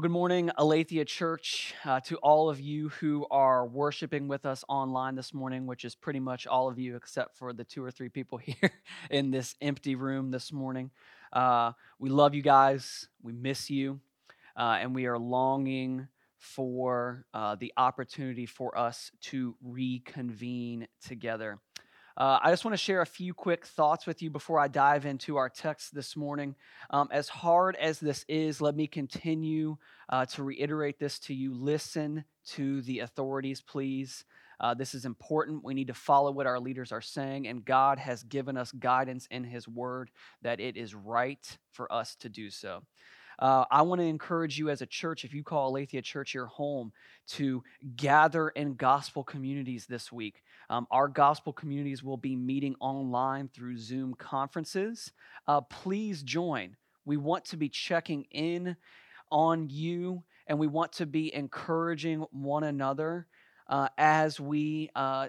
Well, good morning, Aletheia Church, uh, to all of you who are worshiping with us online this morning, which is pretty much all of you except for the two or three people here in this empty room this morning. Uh, we love you guys, we miss you, uh, and we are longing for uh, the opportunity for us to reconvene together. Uh, I just want to share a few quick thoughts with you before I dive into our text this morning. Um, as hard as this is, let me continue uh, to reiterate this to you. Listen to the authorities, please. Uh, this is important. We need to follow what our leaders are saying, and God has given us guidance in His Word that it is right for us to do so. Uh, I want to encourage you as a church, if you call Aletheia Church your home, to gather in gospel communities this week. Um, our gospel communities will be meeting online through Zoom conferences. Uh, please join. We want to be checking in on you and we want to be encouraging one another uh, as we uh,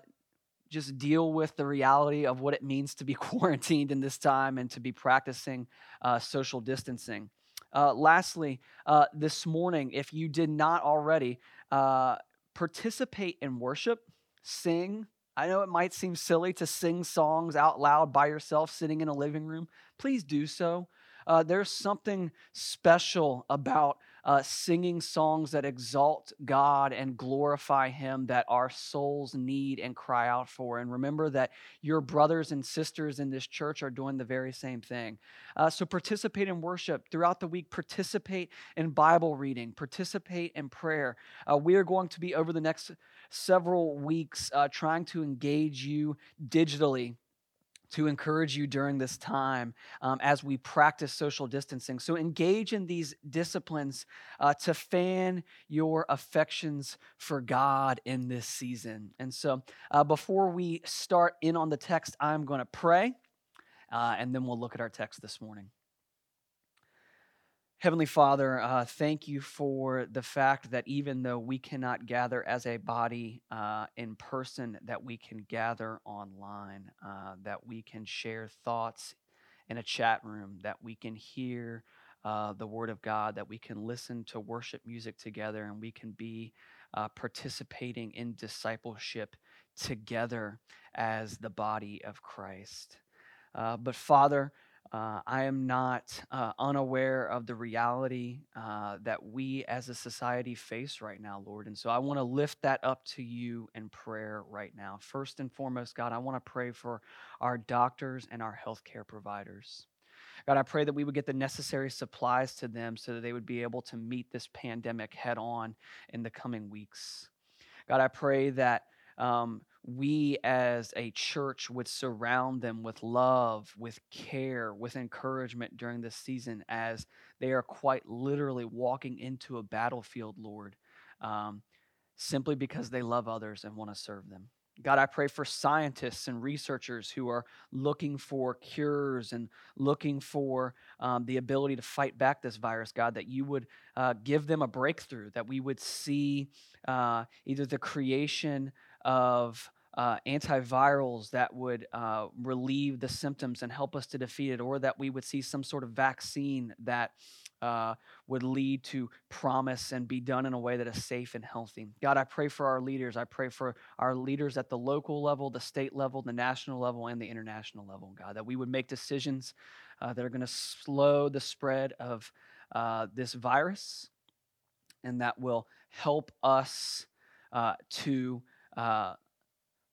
just deal with the reality of what it means to be quarantined in this time and to be practicing uh, social distancing. Uh, lastly, uh, this morning, if you did not already, uh, participate in worship, sing. I know it might seem silly to sing songs out loud by yourself sitting in a living room. Please do so. Uh, there's something special about uh, singing songs that exalt God and glorify Him that our souls need and cry out for. And remember that your brothers and sisters in this church are doing the very same thing. Uh, so participate in worship throughout the week, participate in Bible reading, participate in prayer. Uh, we are going to be over the next several weeks uh, trying to engage you digitally to encourage you during this time um, as we practice social distancing. So engage in these disciplines uh, to fan your affections for God in this season. And so uh, before we start in on the text, I'm going to pray, uh, and then we'll look at our text this morning. Heavenly Father, uh, thank you for the fact that even though we cannot gather as a body uh, in person, that we can gather online, uh, that we can share thoughts in a chat room, that we can hear uh, the Word of God, that we can listen to worship music together, and we can be uh, participating in discipleship together as the body of Christ. Uh, but Father, uh, I am not uh, unaware of the reality uh, that we as a society face right now, Lord. And so I want to lift that up to you in prayer right now. First and foremost, God, I want to pray for our doctors and our healthcare providers. God, I pray that we would get the necessary supplies to them so that they would be able to meet this pandemic head on in the coming weeks. God, I pray that um, we as a church would surround them with love, with care, with encouragement during this season as they are quite literally walking into a battlefield, Lord, um, simply because they love others and want to serve them. God, I pray for scientists and researchers who are looking for cures and looking for um, the ability to fight back this virus, God, that you would uh, give them a breakthrough, that we would see uh, either the creation of uh, antivirals that would uh, relieve the symptoms and help us to defeat it, or that we would see some sort of vaccine that uh, would lead to promise and be done in a way that is safe and healthy. God, I pray for our leaders. I pray for our leaders at the local level, the state level, the national level, and the international level, God, that we would make decisions uh, that are going to slow the spread of uh, this virus and that will help us uh, to uh,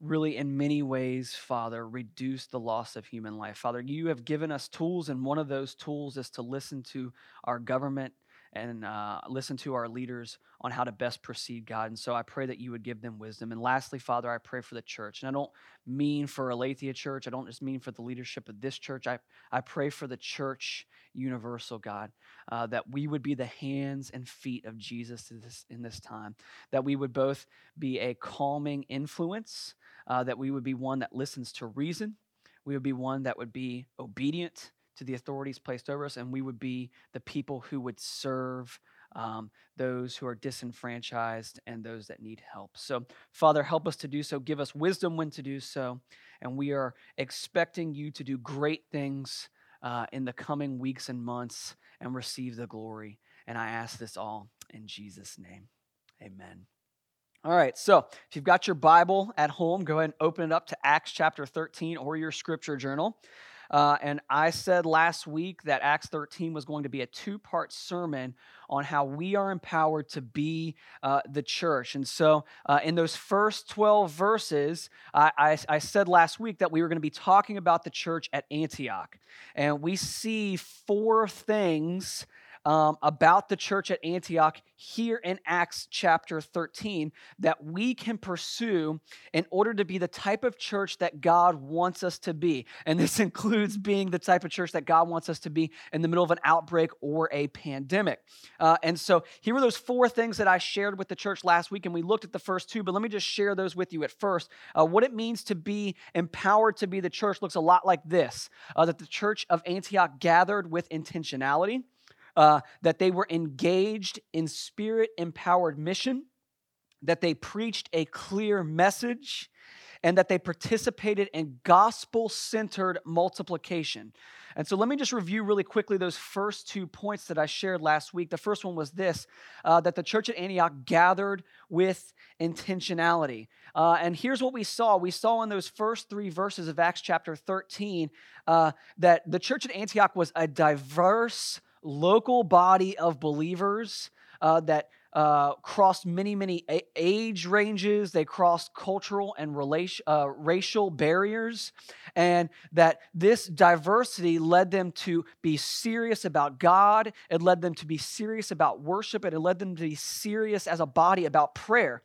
really, in many ways, Father, reduce the loss of human life. Father, you have given us tools, and one of those tools is to listen to our government and uh, listen to our leaders on how to best proceed, God. And so I pray that you would give them wisdom. And lastly, Father, I pray for the church. And I don't mean for Aletheia Church, I don't just mean for the leadership of this church. I, I pray for the church universal, God, uh, that we would be the hands and feet of Jesus in this, in this time, that we would both be a calming influence, uh, that we would be one that listens to reason, we would be one that would be obedient to the authorities placed over us, and we would be the people who would serve um, those who are disenfranchised and those that need help. So, Father, help us to do so. Give us wisdom when to do so. And we are expecting you to do great things uh, in the coming weeks and months and receive the glory. And I ask this all in Jesus' name. Amen. All right, so if you've got your Bible at home, go ahead and open it up to Acts chapter 13 or your scripture journal. Uh, and I said last week that Acts 13 was going to be a two part sermon on how we are empowered to be uh, the church. And so, uh, in those first 12 verses, I, I, I said last week that we were going to be talking about the church at Antioch. And we see four things um, about the church at Antioch here in Acts chapter 13 that we can pursue in order to be the type of church that God wants us to be. And this includes being the type of church that God wants us to be in the middle of an outbreak or a pandemic. Uh, and so here are those four things that I shared with the church last week, and we looked at the first two, but let me just share those with you at first. Uh, what it means to be empowered to be the church looks a lot like this uh, that the church of Antioch gathered with intentionality uh, that they were engaged in spirit empowered mission, that they preached a clear message, and that they participated in gospel centered multiplication. And so let me just review really quickly those first two points that I shared last week. The first one was this uh, that the church at Antioch gathered with intentionality. Uh, and here's what we saw we saw in those first three verses of Acts chapter 13 uh, that the church at Antioch was a diverse, local body of believers uh, that uh, crossed many, many age ranges. They crossed cultural and relation, uh, racial barriers. And that this diversity led them to be serious about God. It led them to be serious about worship. And it led them to be serious as a body about prayer.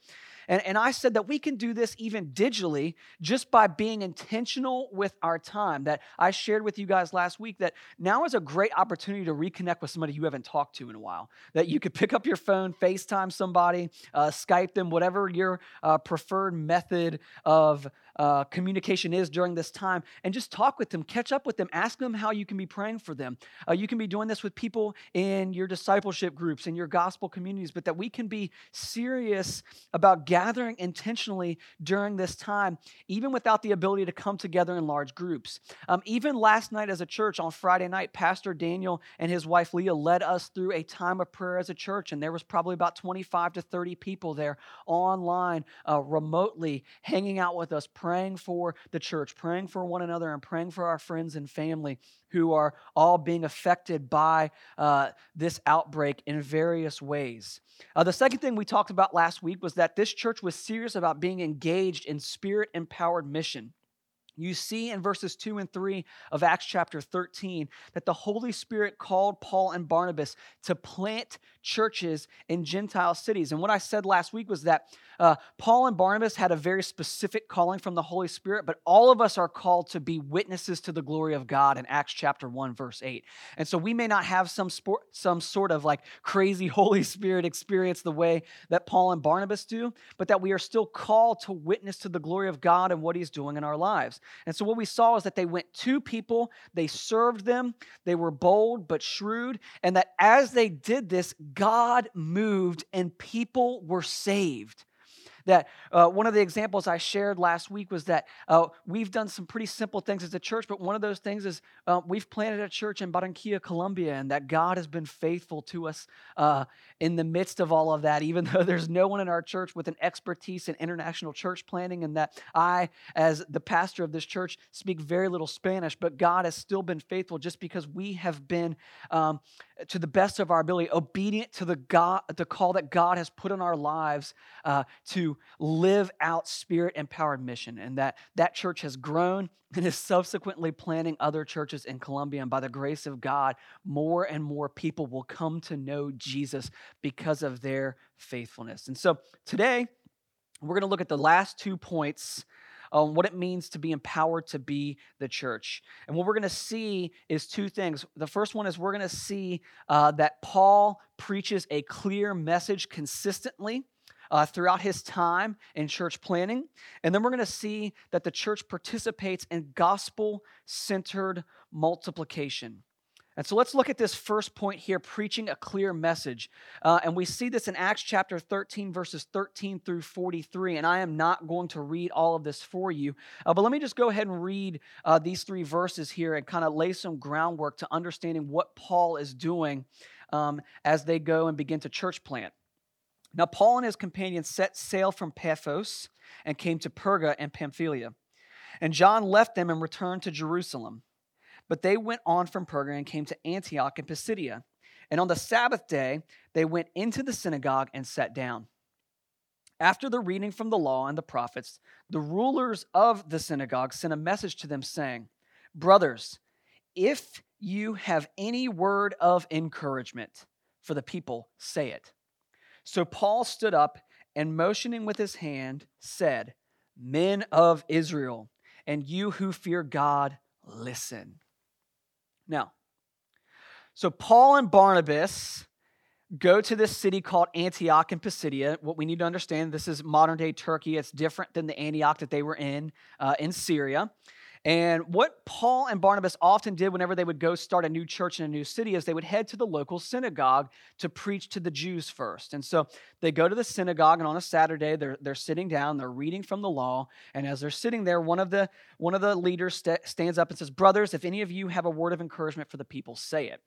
And, and I said that we can do this even digitally just by being intentional with our time. That I shared with you guys last week that now is a great opportunity to reconnect with somebody you haven't talked to in a while. That you could pick up your phone, FaceTime somebody, uh, Skype them, whatever your uh, preferred method of uh, communication is during this time and just talk with them, catch up with them, ask them how you can be praying for them. Uh, you can be doing this with people in your discipleship groups, in your gospel communities, but that we can be serious about gathering intentionally during this time, even without the ability to come together in large groups. Um, even last night as a church on Friday night, Pastor Daniel and his wife Leah led us through a time of prayer as a church, and there was probably about 25 to 30 people there online, uh, remotely, hanging out with us praying for the church, praying for one another, and praying for our friends and family who are all being affected by uh, this outbreak in various ways. Uh, the second thing we talked about last week was that this church was serious about being engaged in spirit empowered mission. You see in verses 2 and 3 of Acts chapter 13 that the Holy Spirit called Paul and Barnabas to plant churches in Gentile cities. And what I said last week was that uh, Paul and Barnabas had a very specific calling from the Holy Spirit, but all of us are called to be witnesses to the glory of God in Acts chapter 1, verse 8. And so we may not have some, sport, some sort of like crazy Holy Spirit experience the way that Paul and Barnabas do, but that we are still called to witness to the glory of God and what He's doing in our lives. And so what we saw is that they went to people, they served them, they were bold but shrewd, and that as they did this, God moved and people were saved. That uh, one of the examples I shared last week was that uh, we've done some pretty simple things as a church, but one of those things is uh, we've planted a church in Barranquilla, Colombia, and that God has been faithful to us uh, in the midst of all of that, even though there's no one in our church with an expertise in international church planting, and that I, as the pastor of this church, speak very little Spanish, but God has still been faithful just because we have been, um, to the best of our ability, obedient to the God, the call that God has put in our lives uh, to live out spirit empowered mission and that that church has grown and is subsequently planting other churches in Colombia and by the grace of God more and more people will come to know Jesus because of their faithfulness. And so today we're going to look at the last two points on what it means to be empowered to be the church. And what we're going to see is two things. The first one is we're going to see uh, that Paul preaches a clear message consistently uh, throughout his time in church planting. And then we're going to see that the church participates in gospel centered multiplication. And so let's look at this first point here preaching a clear message. Uh, and we see this in Acts chapter 13, verses 13 through 43. And I am not going to read all of this for you, uh, but let me just go ahead and read uh, these three verses here and kind of lay some groundwork to understanding what Paul is doing um, as they go and begin to church plant. Now, Paul and his companions set sail from Paphos and came to Perga and Pamphylia. And John left them and returned to Jerusalem. But they went on from Perga and came to Antioch and Pisidia. And on the Sabbath day, they went into the synagogue and sat down. After the reading from the law and the prophets, the rulers of the synagogue sent a message to them saying, Brothers, if you have any word of encouragement for the people, say it. So Paul stood up and motioning with his hand said, Men of Israel, and you who fear God, listen. Now, so Paul and Barnabas go to this city called Antioch in Pisidia. What we need to understand, this is modern day Turkey. It's different than the Antioch that they were in uh, in Syria. And what Paul and Barnabas often did whenever they would go start a new church in a new city is they would head to the local synagogue to preach to the Jews first. And so they go to the synagogue, and on a Saturday, they're, they're sitting down, they're reading from the law. And as they're sitting there, one of the, one of the leaders st- stands up and says, Brothers, if any of you have a word of encouragement for the people, say it.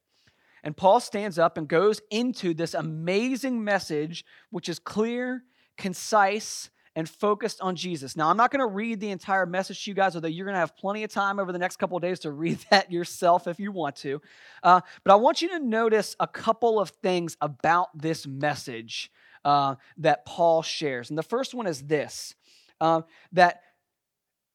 And Paul stands up and goes into this amazing message, which is clear, concise, and focused on Jesus. Now, I'm not going to read the entire message to you guys, although you're going to have plenty of time over the next couple of days to read that yourself if you want to. Uh, but I want you to notice a couple of things about this message uh, that Paul shares. And the first one is this uh, that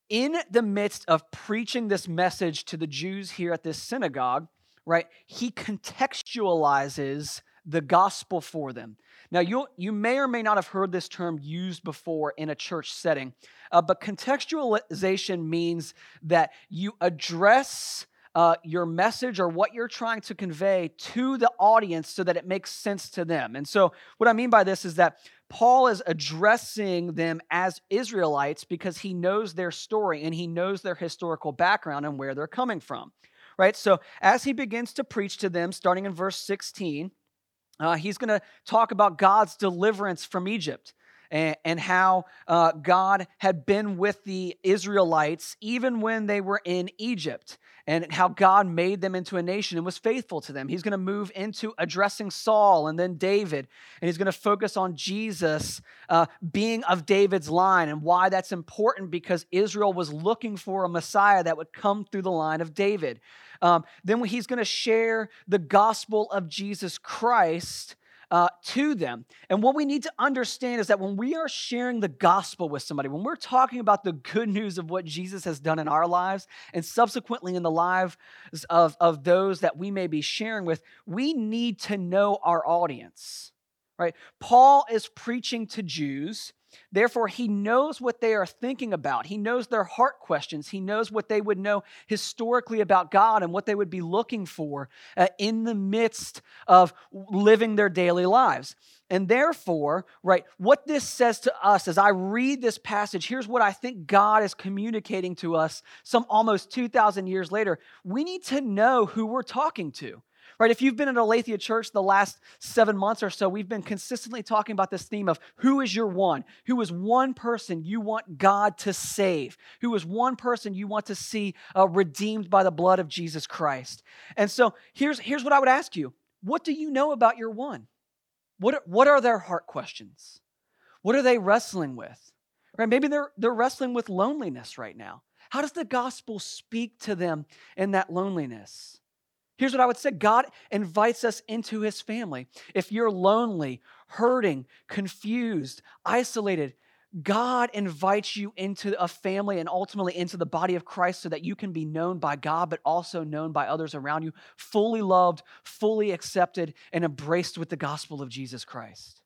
in the midst of preaching this message to the Jews here at this synagogue, right, he contextualizes the gospel for them. Now, you, you may or may not have heard this term used before in a church setting, uh, but contextualization means that you address uh, your message or what you're trying to convey to the audience so that it makes sense to them. And so, what I mean by this is that Paul is addressing them as Israelites because he knows their story and he knows their historical background and where they're coming from. Right? So, as he begins to preach to them, starting in verse 16, uh, he's going to talk about God's deliverance from Egypt and, and how uh, God had been with the Israelites even when they were in Egypt and how God made them into a nation and was faithful to them. He's going to move into addressing Saul and then David, and he's going to focus on Jesus uh, being of David's line and why that's important because Israel was looking for a Messiah that would come through the line of David. Um, then he's going to share the gospel of Jesus Christ. Uh, to them. And what we need to understand is that when we are sharing the gospel with somebody, when we're talking about the good news of what Jesus has done in our lives and subsequently in the lives of, of those that we may be sharing with, we need to know our audience, right? Paul is preaching to Jews Therefore, he knows what they are thinking about. He knows their heart questions. He knows what they would know historically about God and what they would be looking for uh, in the midst of living their daily lives. And therefore, right, what this says to us as I read this passage, here's what I think God is communicating to us some almost 2,000 years later. We need to know who we're talking to right? If you've been at Aletheia Church the last seven months or so, we've been consistently talking about this theme of who is your one? Who is one person you want God to save? Who is one person you want to see uh, redeemed by the blood of Jesus Christ? And so here's, here's what I would ask you What do you know about your one? What what are their heart questions? What are they wrestling with? Right? Maybe they're, they're wrestling with loneliness right now. How does the gospel speak to them in that loneliness? Here's what I would say God invites us into his family. If you're lonely, hurting, confused, isolated, God invites you into a family and ultimately into the body of Christ so that you can be known by God, but also known by others around you, fully loved, fully accepted, and embraced with the gospel of Jesus Christ.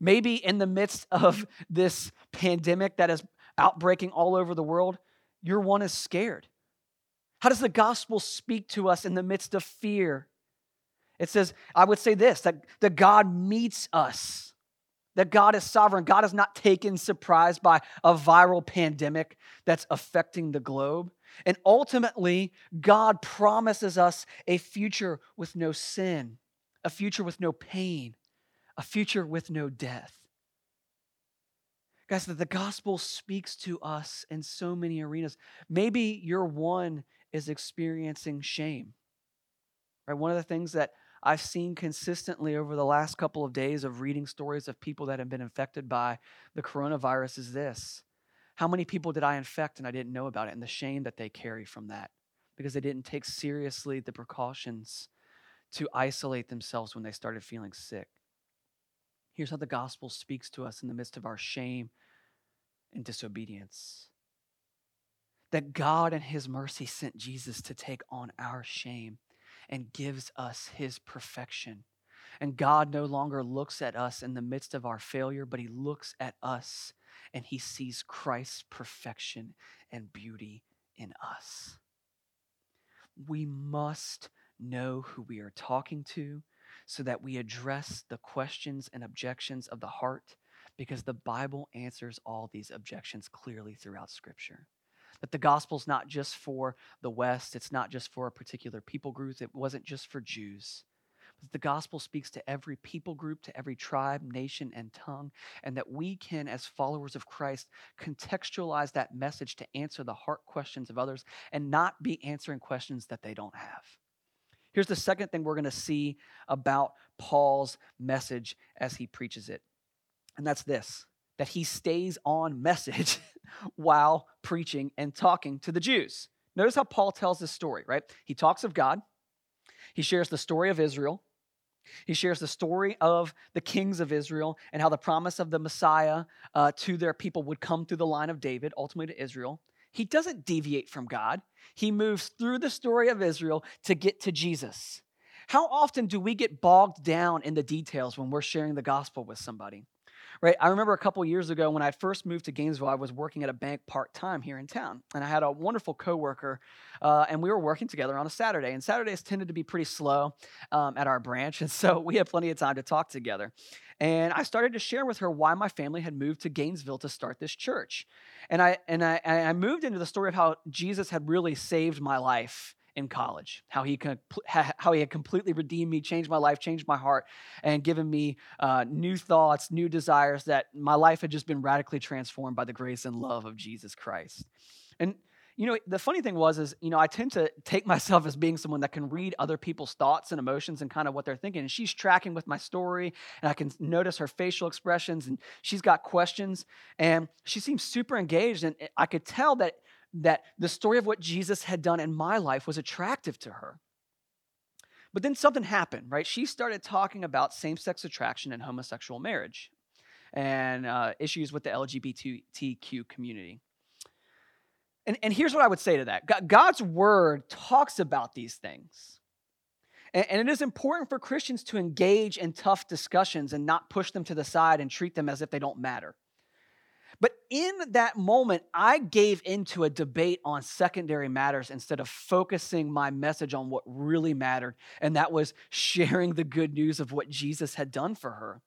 Maybe in the midst of this pandemic that is outbreaking all over the world, your one is scared. How does the gospel speak to us in the midst of fear? It says, I would say this that, that God meets us, that God is sovereign. God is not taken surprised by a viral pandemic that's affecting the globe. And ultimately, God promises us a future with no sin, a future with no pain, a future with no death. Guys, that the gospel speaks to us in so many arenas. Maybe your one is experiencing shame. Right? One of the things that I've seen consistently over the last couple of days of reading stories of people that have been infected by the coronavirus is this. How many people did I infect and I didn't know about it? And the shame that they carry from that because they didn't take seriously the precautions to isolate themselves when they started feeling sick. Here's how the gospel speaks to us in the midst of our shame and disobedience that God and His mercy sent Jesus to take on our shame and gives us His perfection. And God no longer looks at us in the midst of our failure, but He looks at us and He sees Christ's perfection and beauty in us. We must know who we are talking to so that we address the questions and objections of the heart because the Bible answers all these objections clearly throughout Scripture. That the gospel's not just for the West, it's not just for a particular people group, it wasn't just for Jews. But the gospel speaks to every people group, to every tribe, nation, and tongue, and that we can, as followers of Christ, contextualize that message to answer the heart questions of others and not be answering questions that they don't have. Here's the second thing we're going to see about Paul's message as he preaches it, and that's this that he stays on message while preaching and talking to the Jews. Notice how Paul tells this story, right? He talks of God, he shares the story of Israel, he shares the story of the kings of Israel and how the promise of the Messiah uh, to their people would come through the line of David, ultimately to Israel. He doesn't deviate from God. He moves through the story of Israel to get to Jesus. How often do we get bogged down in the details when we're sharing the gospel with somebody? Right? I remember a couple years ago when I first moved to Gainesville, I was working at a bank part time here in town, and I had a wonderful coworker, uh, and we were working together on a Saturday. And Saturdays tended to be pretty slow um, at our branch, and so we had plenty of time to talk together. And I started to share with her why my family had moved to Gainesville to start this church. And I and I, I moved into the story of how Jesus had really saved my life in college, how he how he had completely redeemed me, changed my life, changed my heart, and given me uh, new thoughts, new desires. That my life had just been radically transformed by the grace and love of Jesus Christ. And you know, the funny thing was, is, you know, I tend to take myself as being someone that can read other people's thoughts and emotions and kind of what they're thinking. And she's tracking with my story, and I can notice her facial expressions, and she's got questions, and she seems super engaged. And I could tell that that the story of what Jesus had done in my life was attractive to her. But then something happened, right? She started talking about same sex attraction and homosexual marriage and uh, issues with the LGBTQ community. And, and here's what I would say to that God's word talks about these things. And, and it is important for Christians to engage in tough discussions and not push them to the side and treat them as if they don't matter. But in that moment, I gave into a debate on secondary matters instead of focusing my message on what really mattered, and that was sharing the good news of what Jesus had done for her.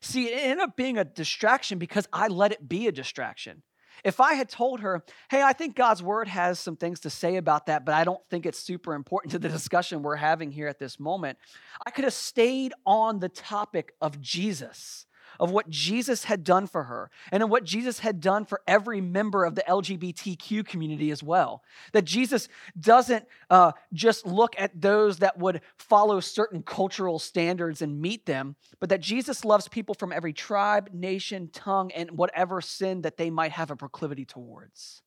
See, it ended up being a distraction because I let it be a distraction. If I had told her, hey, I think God's word has some things to say about that, but I don't think it's super important to the discussion we're having here at this moment, I could have stayed on the topic of Jesus of what Jesus had done for her and of what Jesus had done for every member of the LGBTQ community as well. That Jesus doesn't uh, just look at those that would follow certain cultural standards and meet them, but that Jesus loves people from every tribe, nation, tongue, and whatever sin that they might have a proclivity towards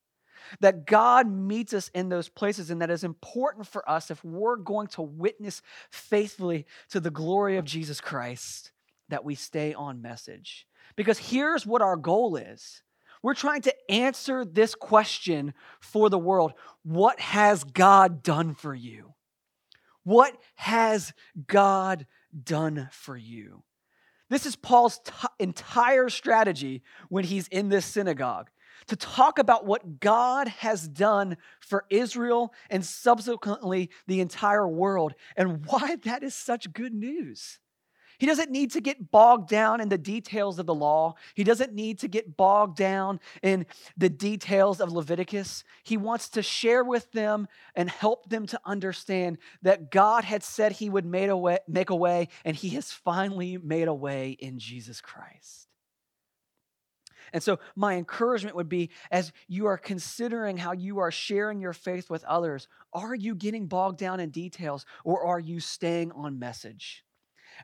that God meets us in those places, and that is important for us if we're going to witness faithfully to the glory of Jesus Christ that we stay on message. Because here's what our goal is we're trying to answer this question for the world What has God done for you? What has God done for you? This is Paul's t- entire strategy when he's in this synagogue to talk about what God has done for Israel and subsequently the entire world and why that is such good news. He doesn't need to get bogged down in the details of the law. He doesn't need to get bogged down in the details of Leviticus. He wants to share with them and help them to understand that God had said he would make a way, make a way and he has finally made a way in Jesus Christ. And so, my encouragement would be as you are considering how you are sharing your faith with others, are you getting bogged down in details or are you staying on message?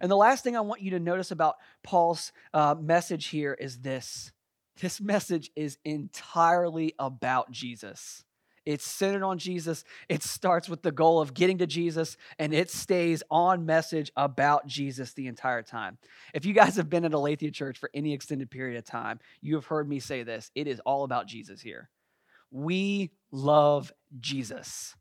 And the last thing I want you to notice about Paul's uh, message here is this this message is entirely about Jesus. It's centered on Jesus. It starts with the goal of getting to Jesus, and it stays on message about Jesus the entire time. If you guys have been at Aletheia Church for any extended period of time, you have heard me say this. It is all about Jesus here. We love Jesus,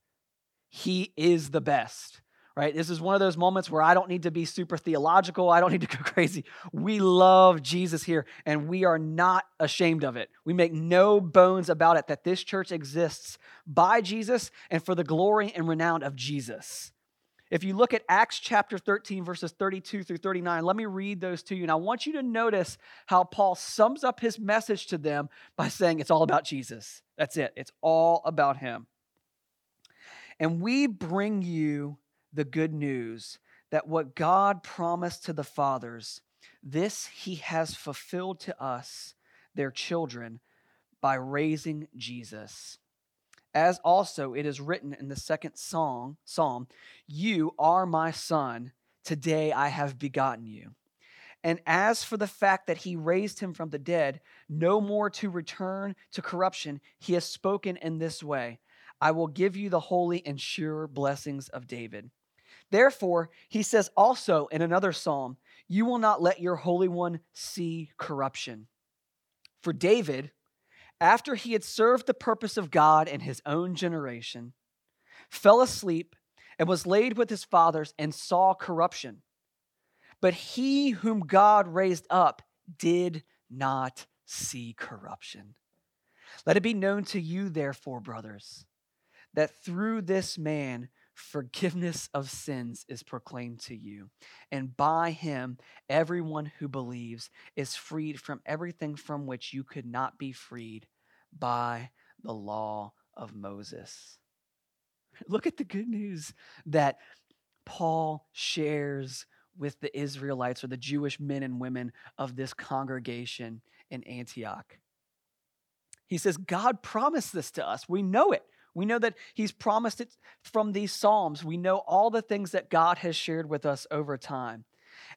He is the best right? This is one of those moments where I don't need to be super theological. I don't need to go crazy. We love Jesus here, and we are not ashamed of it. We make no bones about it that this church exists by Jesus and for the glory and renown of Jesus. If you look at Acts chapter 13, verses 32 through 39, let me read those to you. And I want you to notice how Paul sums up his message to them by saying it's all about Jesus. That's it, it's all about him. And we bring you the good news that what God promised to the fathers, this he has fulfilled to us, their children, by raising Jesus. As also it is written in the second song, psalm, You are my son, today I have begotten you. And as for the fact that he raised him from the dead, no more to return to corruption, he has spoken in this way I will give you the holy and sure blessings of David. Therefore, he says also in another psalm, You will not let your Holy One see corruption. For David, after he had served the purpose of God in his own generation, fell asleep and was laid with his fathers and saw corruption. But he whom God raised up did not see corruption. Let it be known to you, therefore, brothers, that through this man, forgiveness of sins is proclaimed to you. And by him, everyone who believes is freed from everything from which you could not be freed by the law of Moses. Look at the good news that Paul shares with the Israelites or the Jewish men and women of this congregation in Antioch. He says, God promised this to us. We know it. We know that He's promised it from these Psalms. We know all the things that God has shared with us over time.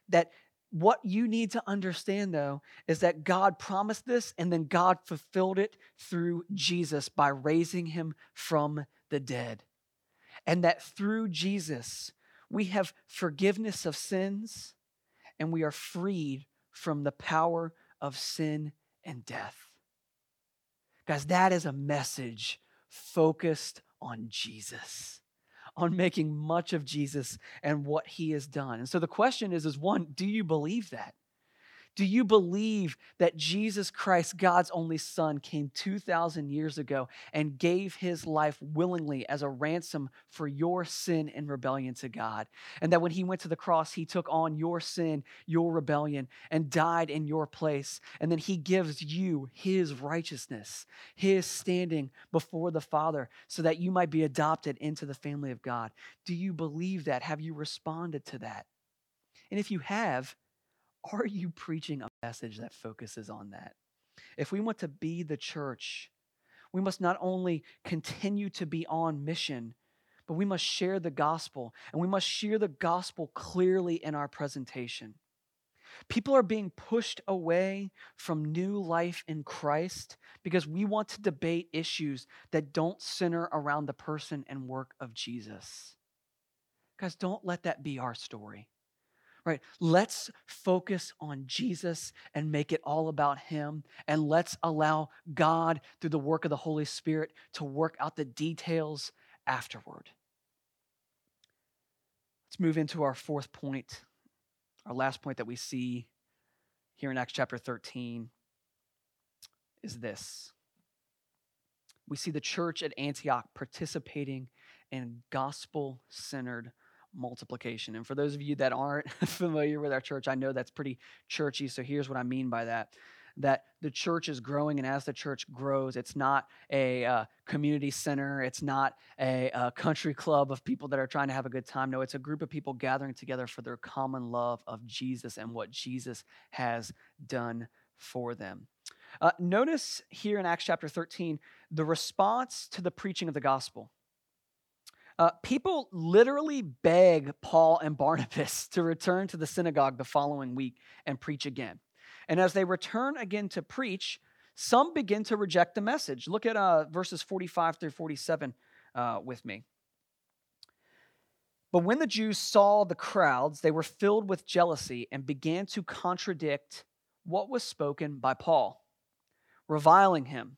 That what you need to understand, though, is that God promised this and then God fulfilled it through Jesus by raising Him from the dead. And that through Jesus, we have forgiveness of sins and we are freed from the power of sin and death. Guys, that is a message focused on Jesus, on making much of Jesus and what he has done. And so the question is is one, do you believe that? Do you believe that Jesus Christ, God's only Son, came 2,000 years ago and gave his life willingly as a ransom for your sin and rebellion to God? And that when he went to the cross, he took on your sin, your rebellion, and died in your place. And then he gives you his righteousness, his standing before the Father, so that you might be adopted into the family of God. Do you believe that? Have you responded to that? And if you have, are you preaching a message that focuses on that? If we want to be the church, we must not only continue to be on mission, but we must share the gospel, and we must share the gospel clearly in our presentation. People are being pushed away from new life in Christ because we want to debate issues that don't center around the person and work of Jesus. Guys, don't let that be our story right? Let's focus on Jesus and make it all about Him. And let's allow God, through the work of the Holy Spirit, to work out the details afterward. Let's move into our fourth point, our last point that we see here in Acts chapter 13 is this. We see the church at Antioch participating in gospel centered multiplication. And for those of you that aren't familiar with our church, I know that's pretty churchy. So here's what I mean by that that the church is growing, and as the church grows, it's not a uh, community center, it's not a, a country club of people that are trying to have a good time. No, it's a group of people gathering together for their common love of Jesus and what Jesus has done for them. Uh, notice here in Acts chapter 13 the response to the preaching of the gospel. Uh, people literally beg Paul and Barnabas to return to the synagogue the following week and preach again. And as they return again to preach, some begin to reject the message. Look at uh, verses 45 through 47 uh, with me. But when the Jews saw the crowds, they were filled with jealousy and began to contradict what was spoken by Paul, reviling him.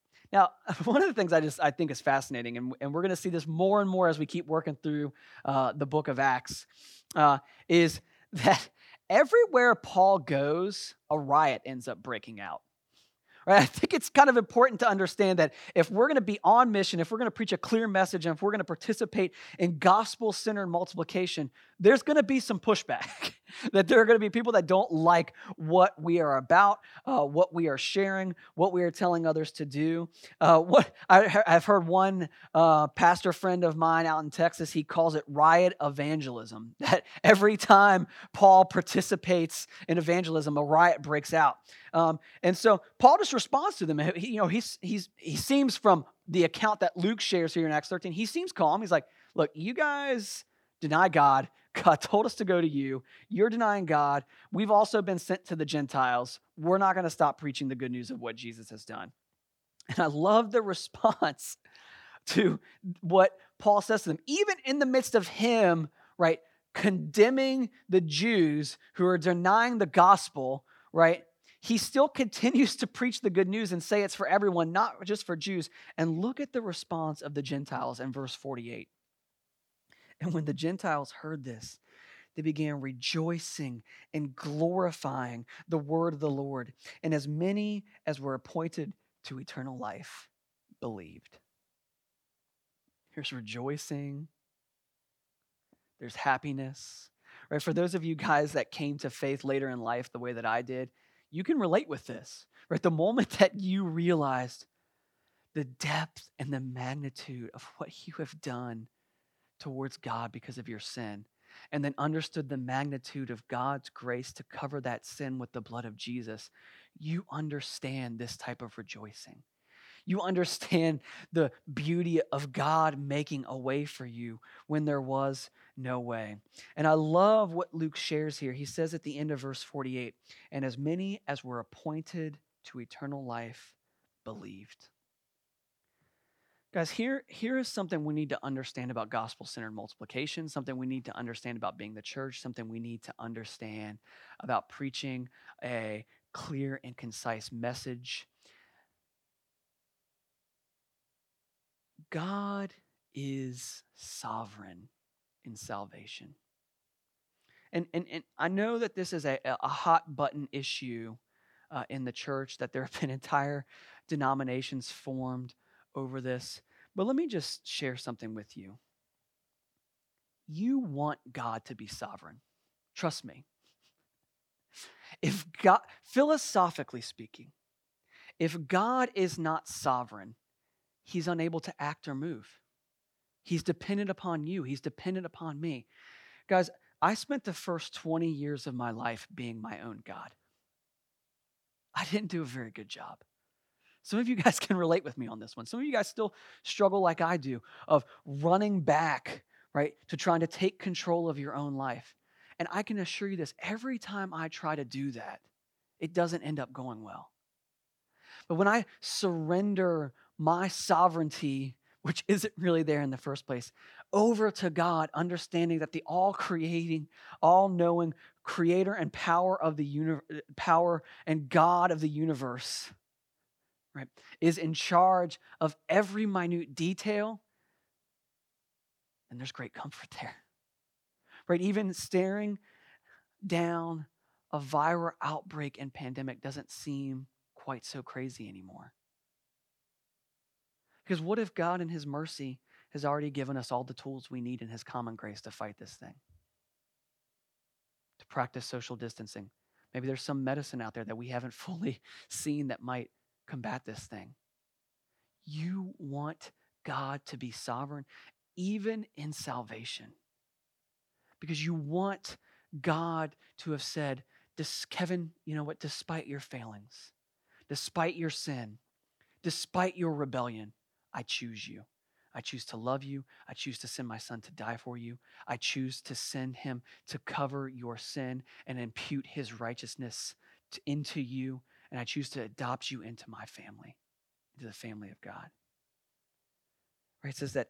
Now, one of the things I just I think is fascinating, and, and we're going to see this more and more as we keep working through uh, the book of Acts, uh, is that everywhere Paul goes, a riot ends up breaking out. Right? I think it's kind of important to understand that if we're going to be on mission, if we're going to preach a clear message, and if we're going to participate in gospel centered multiplication, there's going to be some pushback. that there are going to be people that don't like what we are about, uh, what we are sharing, what we are telling others to do. Uh, what I, have heard one uh, pastor friend of mine out in Texas, he calls it riot evangelism. That every time Paul participates in evangelism, a riot breaks out. Um, and so Paul just responds to them. He, you know, he's, he's, he seems from the account that Luke shares here in Acts 13, he seems calm. He's like, look, you guys deny God God told us to go to you. You're denying God. We've also been sent to the Gentiles. We're not going to stop preaching the good news of what Jesus has done. And I love the response to what Paul says to them, even in the midst of him, right, condemning the Jews who are denying the gospel, right? He still continues to preach the good news and say it's for everyone, not just for Jews. And look at the response of the Gentiles in verse 48. And when the Gentiles heard this, they began rejoicing and glorifying the word of the Lord. And as many as were appointed to eternal life believed. Here's rejoicing, there's happiness. Right? For those of you guys that came to faith later in life the way that I did, you can relate with this. Right? The moment that you realized the depth and the magnitude of what you have done towards God because of your sin, and then understood the magnitude of God's grace to cover that sin with the blood of Jesus, you understand this type of rejoicing. You understand the beauty of God making a way for you when there was no way. And I love what Luke shares here. He says at the end of verse 48 and as many as were appointed to eternal life believed. Guys, here, here is something we need to understand about gospel centered multiplication, something we need to understand about being the church, something we need to understand about preaching a clear and concise message. God is sovereign in salvation. And, and, and I know that this is a, a hot button issue uh, in the church, that there have been entire denominations formed over this. But let me just share something with you. You want God to be sovereign. Trust me. If God, philosophically speaking, if God is not sovereign, he's unable to act or move. He's dependent upon you, he's dependent upon me. Guys, I spent the first 20 years of my life being my own God. I didn't do a very good job. Some of you guys can relate with me on this one. Some of you guys still struggle like I do of running back, right, to trying to take control of your own life. And I can assure you this every time I try to do that, it doesn't end up going well. But when I surrender my sovereignty, which isn't really there in the first place, over to God, understanding that the all creating, all knowing creator and power of the universe, power and God of the universe, right, is in charge of every minute detail, and there's great comfort there. Right? Even staring down a viral outbreak and pandemic doesn't seem quite so crazy anymore. Because what if God, in His mercy, has already given us all the tools we need in His common grace to fight this thing? To practice social distancing. Maybe there's some medicine out there that we haven't fully seen that might combat this thing. You want God to be sovereign, even in salvation, because you want God to have said, Kevin, you know what? Despite your failings, despite your sin, despite your rebellion, I choose you. I choose to love you. I choose to send my son to die for you. I choose to send him to cover your sin and impute his righteousness to, into you. And I choose to adopt you into my family, into the family of God. Right? It says that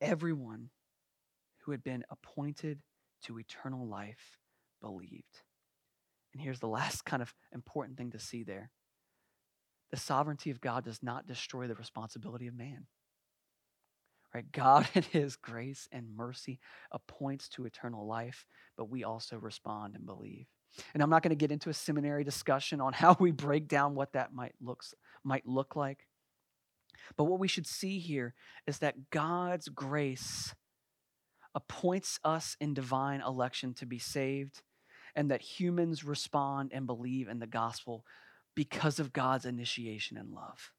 everyone who had been appointed to eternal life believed. And here's the last kind of important thing to see there the sovereignty of God does not destroy the responsibility of man. Right? God, in His grace and mercy, appoints to eternal life, but we also respond and believe. And I'm not going to get into a seminary discussion on how we break down what that might looks might look like. But what we should see here is that God's grace appoints us in divine election to be saved, and that humans respond and believe in the gospel because of God's initiation and love.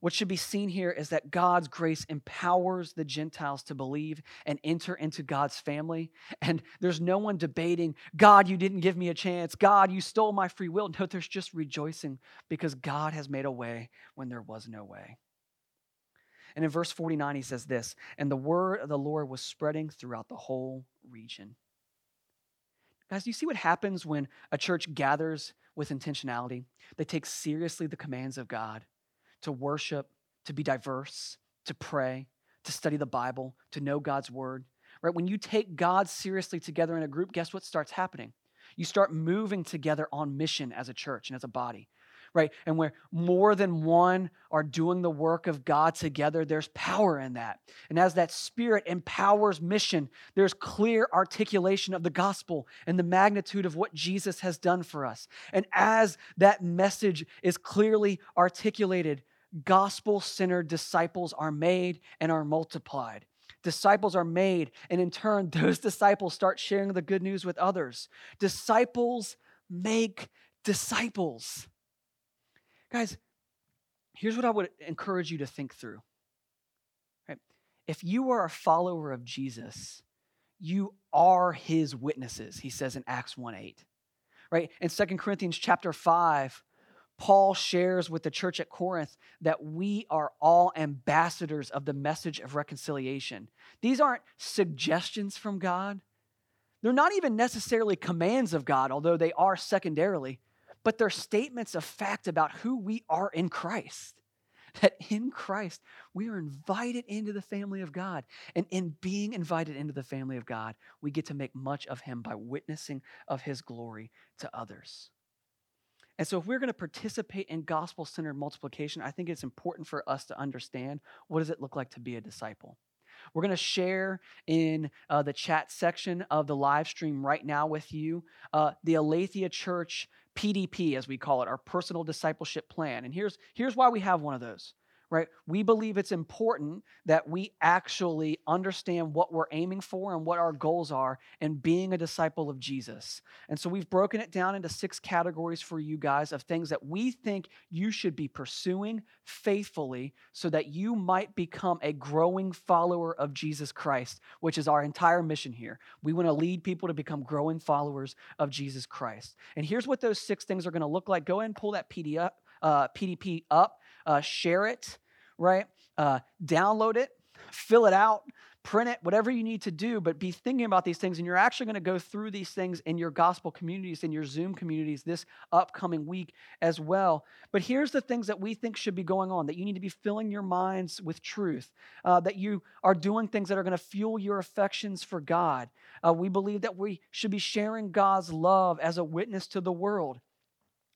What should be seen here is that God's grace empowers the Gentiles to believe and enter into God's family. And there's no one debating, God, you didn't give me a chance. God, you stole my free will. No, there's just rejoicing because God has made a way when there was no way. And in verse 49, he says this And the word of the Lord was spreading throughout the whole region. Guys, you see what happens when a church gathers with intentionality. They take seriously the commands of God to worship, to be diverse, to pray, to study the Bible, to know God's word. Right? When you take God seriously together in a group, guess what starts happening? You start moving together on mission as a church and as a body right? And where more than one are doing the work of God together, there's power in that. And as that spirit empowers mission, there's clear articulation of the gospel and the magnitude of what Jesus has done for us. And as that message is clearly articulated, gospel centered disciples are made and are multiplied disciples are made, and in turn, those disciples start sharing the good news with others. Disciples make disciples. Guys, here's what I would encourage you to think through. Right? If you are a follower of Jesus, you are his witnesses, he says in Acts 1 8. Right? In 2 Corinthians chapter 5, Paul shares with the church at Corinth that we are all ambassadors of the message of reconciliation. These aren't suggestions from God. They're not even necessarily commands of God, although they are secondarily but they're statements of fact about who we are in Christ. That in Christ, we are invited into the family of God. And in being invited into the family of God, we get to make much of Him by witnessing of His glory to others. And so, if we're going to participate in gospel centered multiplication, I think it's important for us to understand what does it look like to be a disciple. We're going to share in uh, the chat section of the live stream right now with you uh, the Aletheia Church PDP, as we call it, our personal discipleship plan. And here's, here's why we have one of those right? We believe it's important that we actually understand what we're aiming for and what our goals are in being a disciple of Jesus. And so we've broken it down into six categories for you guys of things that we think you should be pursuing faithfully so that you might become a growing follower of Jesus Christ, which is our entire mission here. We want to lead people to become growing followers of Jesus Christ. And here's what those six things are going to look like. Go ahead and pull that PDF, uh, PDP up, uh, share it right? Uh, download it, fill it out, print it, whatever you need to do, but be thinking about these things. And you're actually going to go through these things in your gospel communities, in your Zoom communities this upcoming week as well. But here's the things that we think should be going on that you need to be filling your minds with truth, uh, that you are doing things that are going to fuel your affections for God. Uh, we believe that we should be sharing God's love as a witness to the world.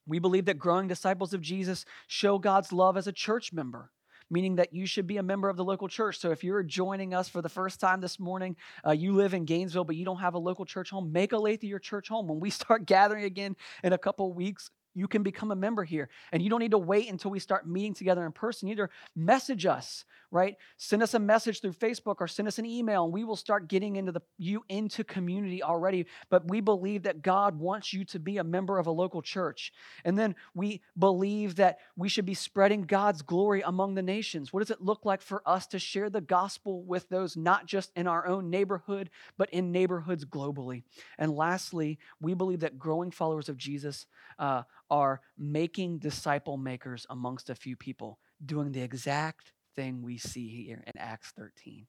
We believe that growing disciples of Jesus show God's love as a church member meaning that you should be a member of the local church. So if you're joining us for the first time this morning, uh, you live in Gainesville, but you don't have a local church home, make Aletheia your church home. When we start gathering again in a couple weeks, you can become a member here. And you don't need to wait until we start meeting together in person either. Message us, right? Send us a message through Facebook or send us an email and we will start getting into the you into community already. But we believe that God wants you to be a member of a local church. And then we believe that we should be spreading God's glory among the nations. What does it look like for us to share the gospel with those not just in our own neighborhood, but in neighborhoods globally? And lastly, we believe that growing followers of Jesus uh, are making disciple makers amongst a few people, doing the exact thing we see here in Acts 13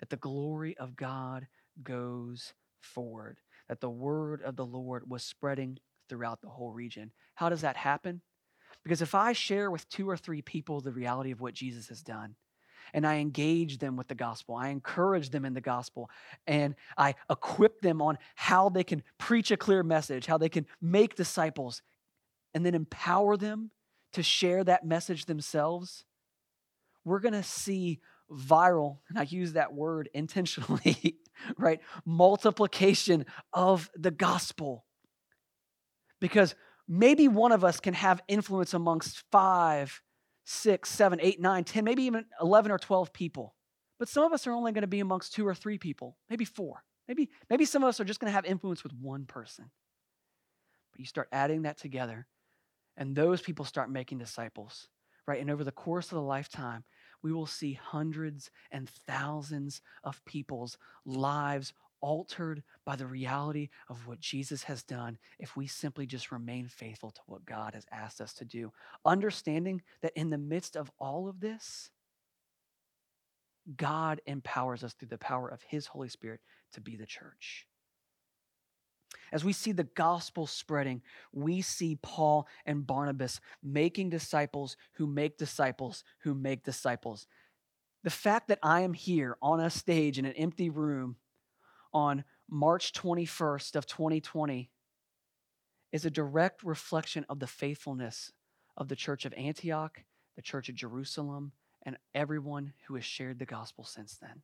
that the glory of God goes forward, that the word of the Lord was spreading throughout the whole region. How does that happen? Because if I share with two or three people the reality of what Jesus has done, and I engage them with the gospel. I encourage them in the gospel and I equip them on how they can preach a clear message, how they can make disciples, and then empower them to share that message themselves, we're going to see viral, and I use that word intentionally, right? Multiplication of the gospel. Because maybe one of us can have influence amongst five, six, seven, eight, nine, ten, maybe even 11 or 12 people. But some of us are only going to be amongst two or three people, maybe four. Maybe, maybe some of us are just going to have influence with one person. But you start adding that together, and those people start making disciples, right? And over the course of the lifetime, we will see hundreds and thousands of people's lives altered by the reality of what Jesus has done if we simply just remain faithful to what God has asked us to do. Understanding that in the midst of all of this, God empowers us through the power of His Holy Spirit to be the church. As we see the gospel spreading, we see Paul and Barnabas making disciples who make disciples who make disciples. The fact that I am here on a stage in an empty room on March 21st of 2020 is a direct reflection of the faithfulness of the church of Antioch, the church of Jerusalem, and everyone who has shared the gospel since then.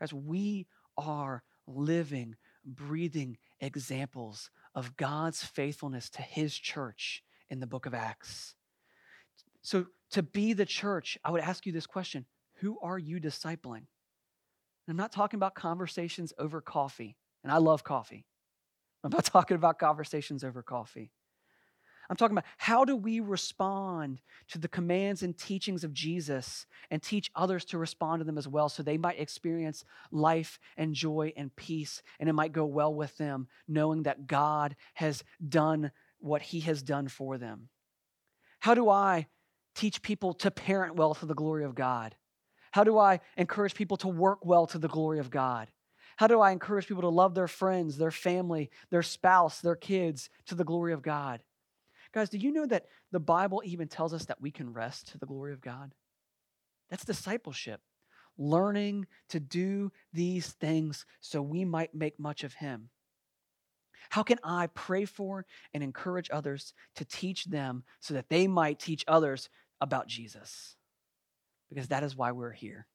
As we are living breathing examples of God's faithfulness to his church in the book of Acts. So, to be the church, I would ask you this question Who are you discipling? I'm not talking about conversations over coffee, and I love coffee. I'm not talking about conversations over coffee. I'm talking about how do we respond to the commands and teachings of Jesus and teach others to respond to them as well so they might experience life and joy and peace and it might go well with them knowing that God has done what he has done for them. How do I teach people to parent well to the glory of God? How do I encourage people to work well to the glory of God? How do I encourage people to love their friends, their family, their spouse, their kids to the glory of God? Guys, do you know that the Bible even tells us that we can rest to the glory of God? That's discipleship, learning to do these things so we might make much of Him. How can I pray for and encourage others to teach them so that they might teach others about Jesus? Because that is why we're here.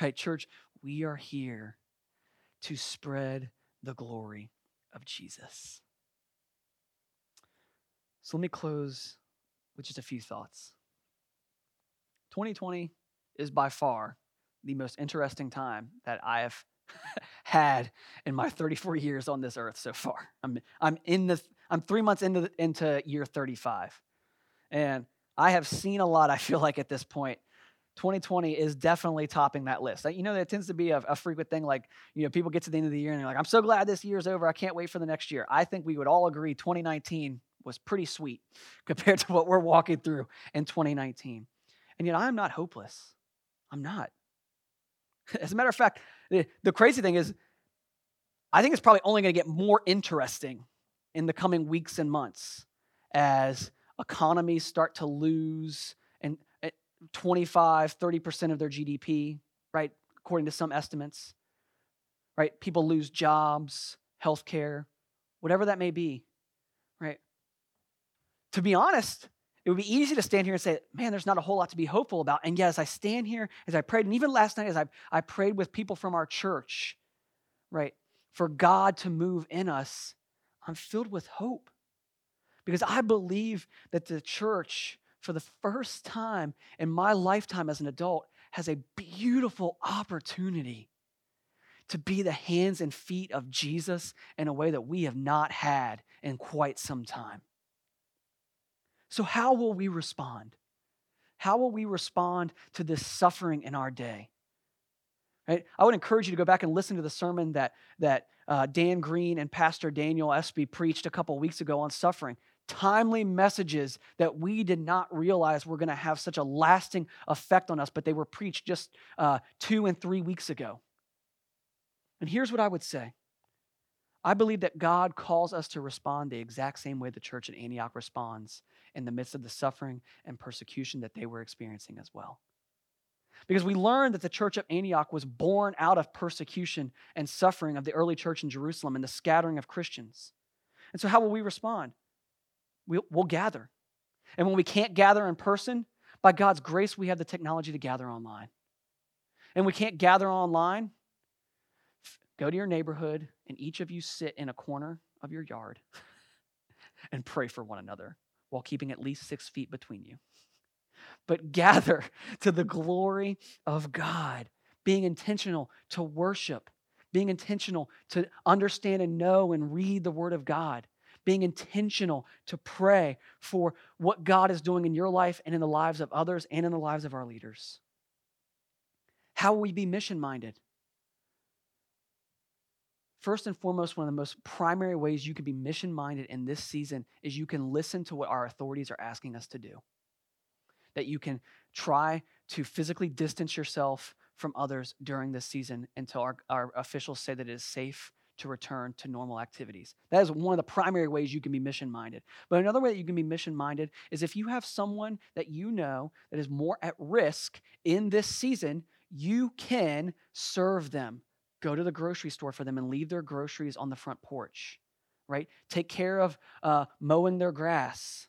Right, church, we are here to spread the glory of Jesus. So let me close with just a few thoughts. 2020 is by far the most interesting time that I have had in my 34 years on this earth so far. I'm, I'm in the I'm three months into the, into year 35, and I have seen a lot. I feel like at this point, 2020 is definitely topping that list. You know, that tends to be a, a, frequent thing. Like, you know, people get to the end of the year and they're like, I'm so glad this year's over. I can't wait for the next year. I think we would all agree 2019 was pretty sweet compared to what we're walking through in 2019. And yet I'm not hopeless. I'm not. As a matter of fact, the, the crazy thing is, I think it's probably only going to get more interesting in the coming weeks and months as economies start to lose and eh, 25, 30% of their GDP, right? According to some estimates, right? People lose jobs, healthcare, whatever that may be? To be honest, it would be easy to stand here and say, man, there's not a whole lot to be hopeful about. And yet, as I stand here, as I prayed, and even last night, as I, I prayed with people from our church, right, for God to move in us, I'm filled with hope. Because I believe that the church, for the first time in my lifetime as an adult, has a beautiful opportunity to be the hands and feet of Jesus in a way that we have not had in quite some time. So, how will we respond? How will we respond to this suffering in our day? Right? I would encourage you to go back and listen to the sermon that, that uh, Dan Green and Pastor Daniel Espy preached a couple weeks ago on suffering. Timely messages that we did not realize were going to have such a lasting effect on us, but they were preached just uh, two and three weeks ago. And here's what I would say I believe that God calls us to respond the exact same way the church at Antioch responds in the midst of the suffering and persecution that they were experiencing as well. Because we learned that the church of Antioch was born out of persecution and suffering of the early church in Jerusalem and the scattering of Christians. And so, how will we respond? We'll, we'll gather. And when we can't gather in person, by God's grace, we have the technology to gather online. And we can't gather online, go to your neighborhood and each of you sit in a corner of your yard and pray for one another while keeping at least six feet between you. But gather to the glory of God, being intentional to worship, being intentional to understand and know and read the Word of God, being intentional to pray for what God is doing in your life and in the lives of others and in the lives of our leaders. How will we be mission minded? First and foremost, one of the most primary ways you can be mission minded in this season is you can listen to what our authorities are asking us to do. That you can try to physically distance yourself from others during this season until our, our officials say that it is safe to return to normal activities. That is one of the primary ways you can be mission minded. But another way that you can be mission minded is if you have someone that you know that is more at risk in this season, you can serve them go to the grocery store for them and leave their groceries on the front porch, right? Take care of uh, mowing their grass,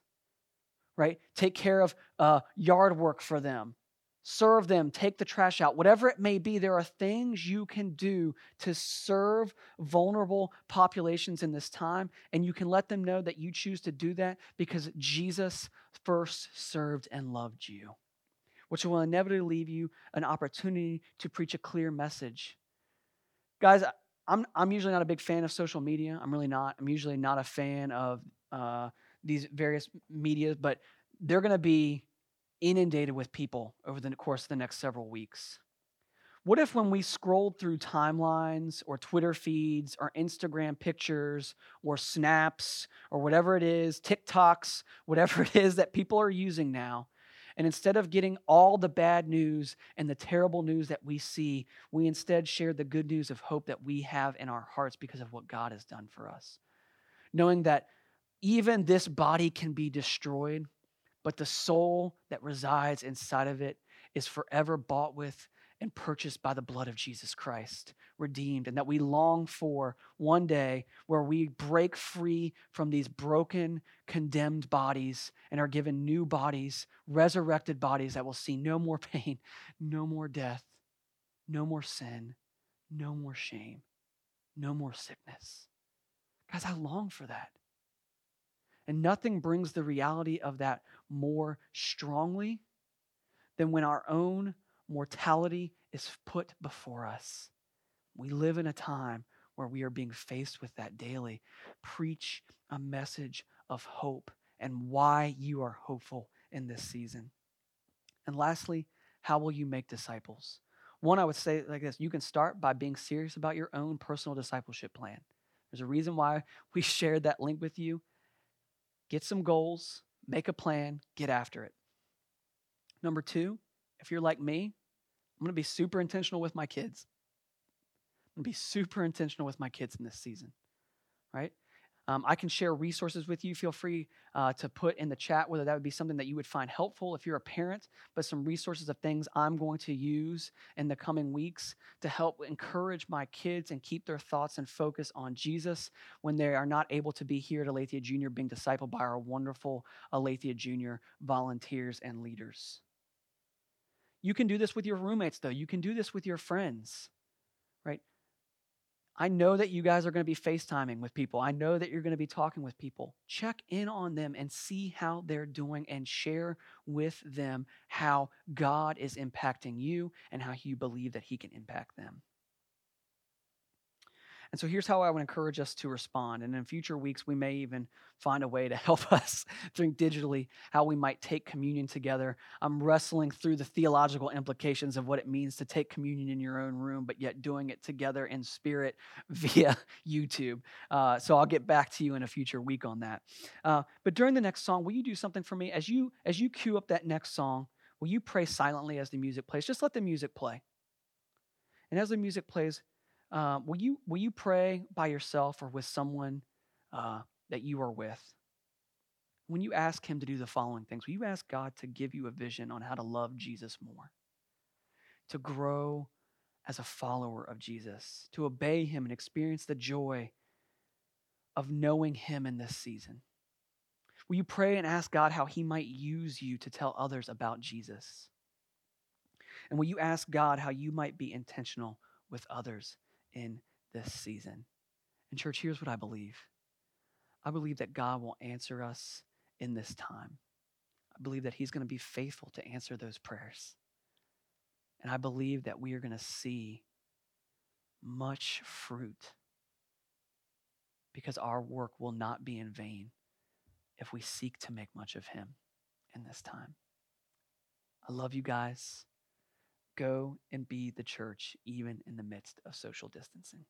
right? Take care of uh, yard work for them. Serve them, take the trash out, whatever it may be, there are things you can do to serve vulnerable populations in this time. And you can let them know that you choose to do that because Jesus first served and loved you, which will inevitably leave you an opportunity to preach a clear message Guys, I'm, I'm usually not a big fan of social media. I'm really not. I'm usually not a fan of uh, these various media, but they're going to be inundated with people over the course of the next several weeks. What if, when we scrolled through timelines or Twitter feeds or Instagram pictures or snaps or whatever it is, TikToks, whatever it is that people are using now, and instead of getting all the bad news and the terrible news that we see, we instead share the good news of hope that we have in our hearts because of what God has done for us. Knowing that even this body can be destroyed, but the soul that resides inside of it is forever bought with and purchased by the blood of Jesus Christ, redeemed, and that we long for one day where we break free from these broken, condemned bodies and are given new bodies, resurrected bodies that will see no more pain, no more death, no more sin, no more shame, no more sickness. Guys, I long for that. And nothing brings the reality of that more strongly than when our own mortality is put before us. We live in a time where we are being faced with that daily. Preach a message of hope and why you are hopeful in this season. And lastly, how will you make disciples? One, I would say like this you can start by being serious about your own personal discipleship plan. There's a reason why we shared that link with you. Get some goals, make a plan, get after it. Number two, if you're like me, I'm going to be super intentional with my kids. I'm going to be super intentional with my kids in this season, right? Um, I can share resources with you. Feel free uh, to put in the chat whether that would be something that you would find helpful if you're a parent, but some resources of things I'm going to use in the coming weeks to help encourage my kids and keep their thoughts and focus on Jesus when they are not able to be here at Aletheia Junior being discipled by our wonderful Aletheia Junior volunteers and leaders. You can do this with your roommates, though. You can do this with your friends, right? I know that you guys are going to be FaceTiming with people. I know that you're going to be talking with people. Check in on them and see how they're doing and share with them how God is impacting you and how you believe that He can impact them. And so here's how I would encourage us to respond. And in future weeks, we may even find a way to help us think digitally how we might take communion together. I'm wrestling through the theological implications of what it means to take communion in your own room, but yet doing it together in spirit via YouTube. Uh, so I'll get back to you in a future week on that. Uh, but during the next song, will you do something for me? As you as you cue up that next song, will you pray silently as the music plays? Just let the music play. And as the music plays, uh, will you will you pray by yourself or with someone uh, that you are with? When you ask Him to do the following things, will you ask God to give you a vision on how to love Jesus more, to grow as a follower of Jesus, to obey Him and experience the joy of knowing Him in this season? Will you pray and ask God how He might use you to tell others about Jesus? And will you ask God how you might be intentional with others in this season. And, church, here's what I believe I believe that God will answer us in this time. I believe that He's going to be faithful to answer those prayers. And I believe that we are going to see much fruit because our work will not be in vain if we seek to make much of Him in this time. I love you guys. Go and be the church, even in the midst of social distancing.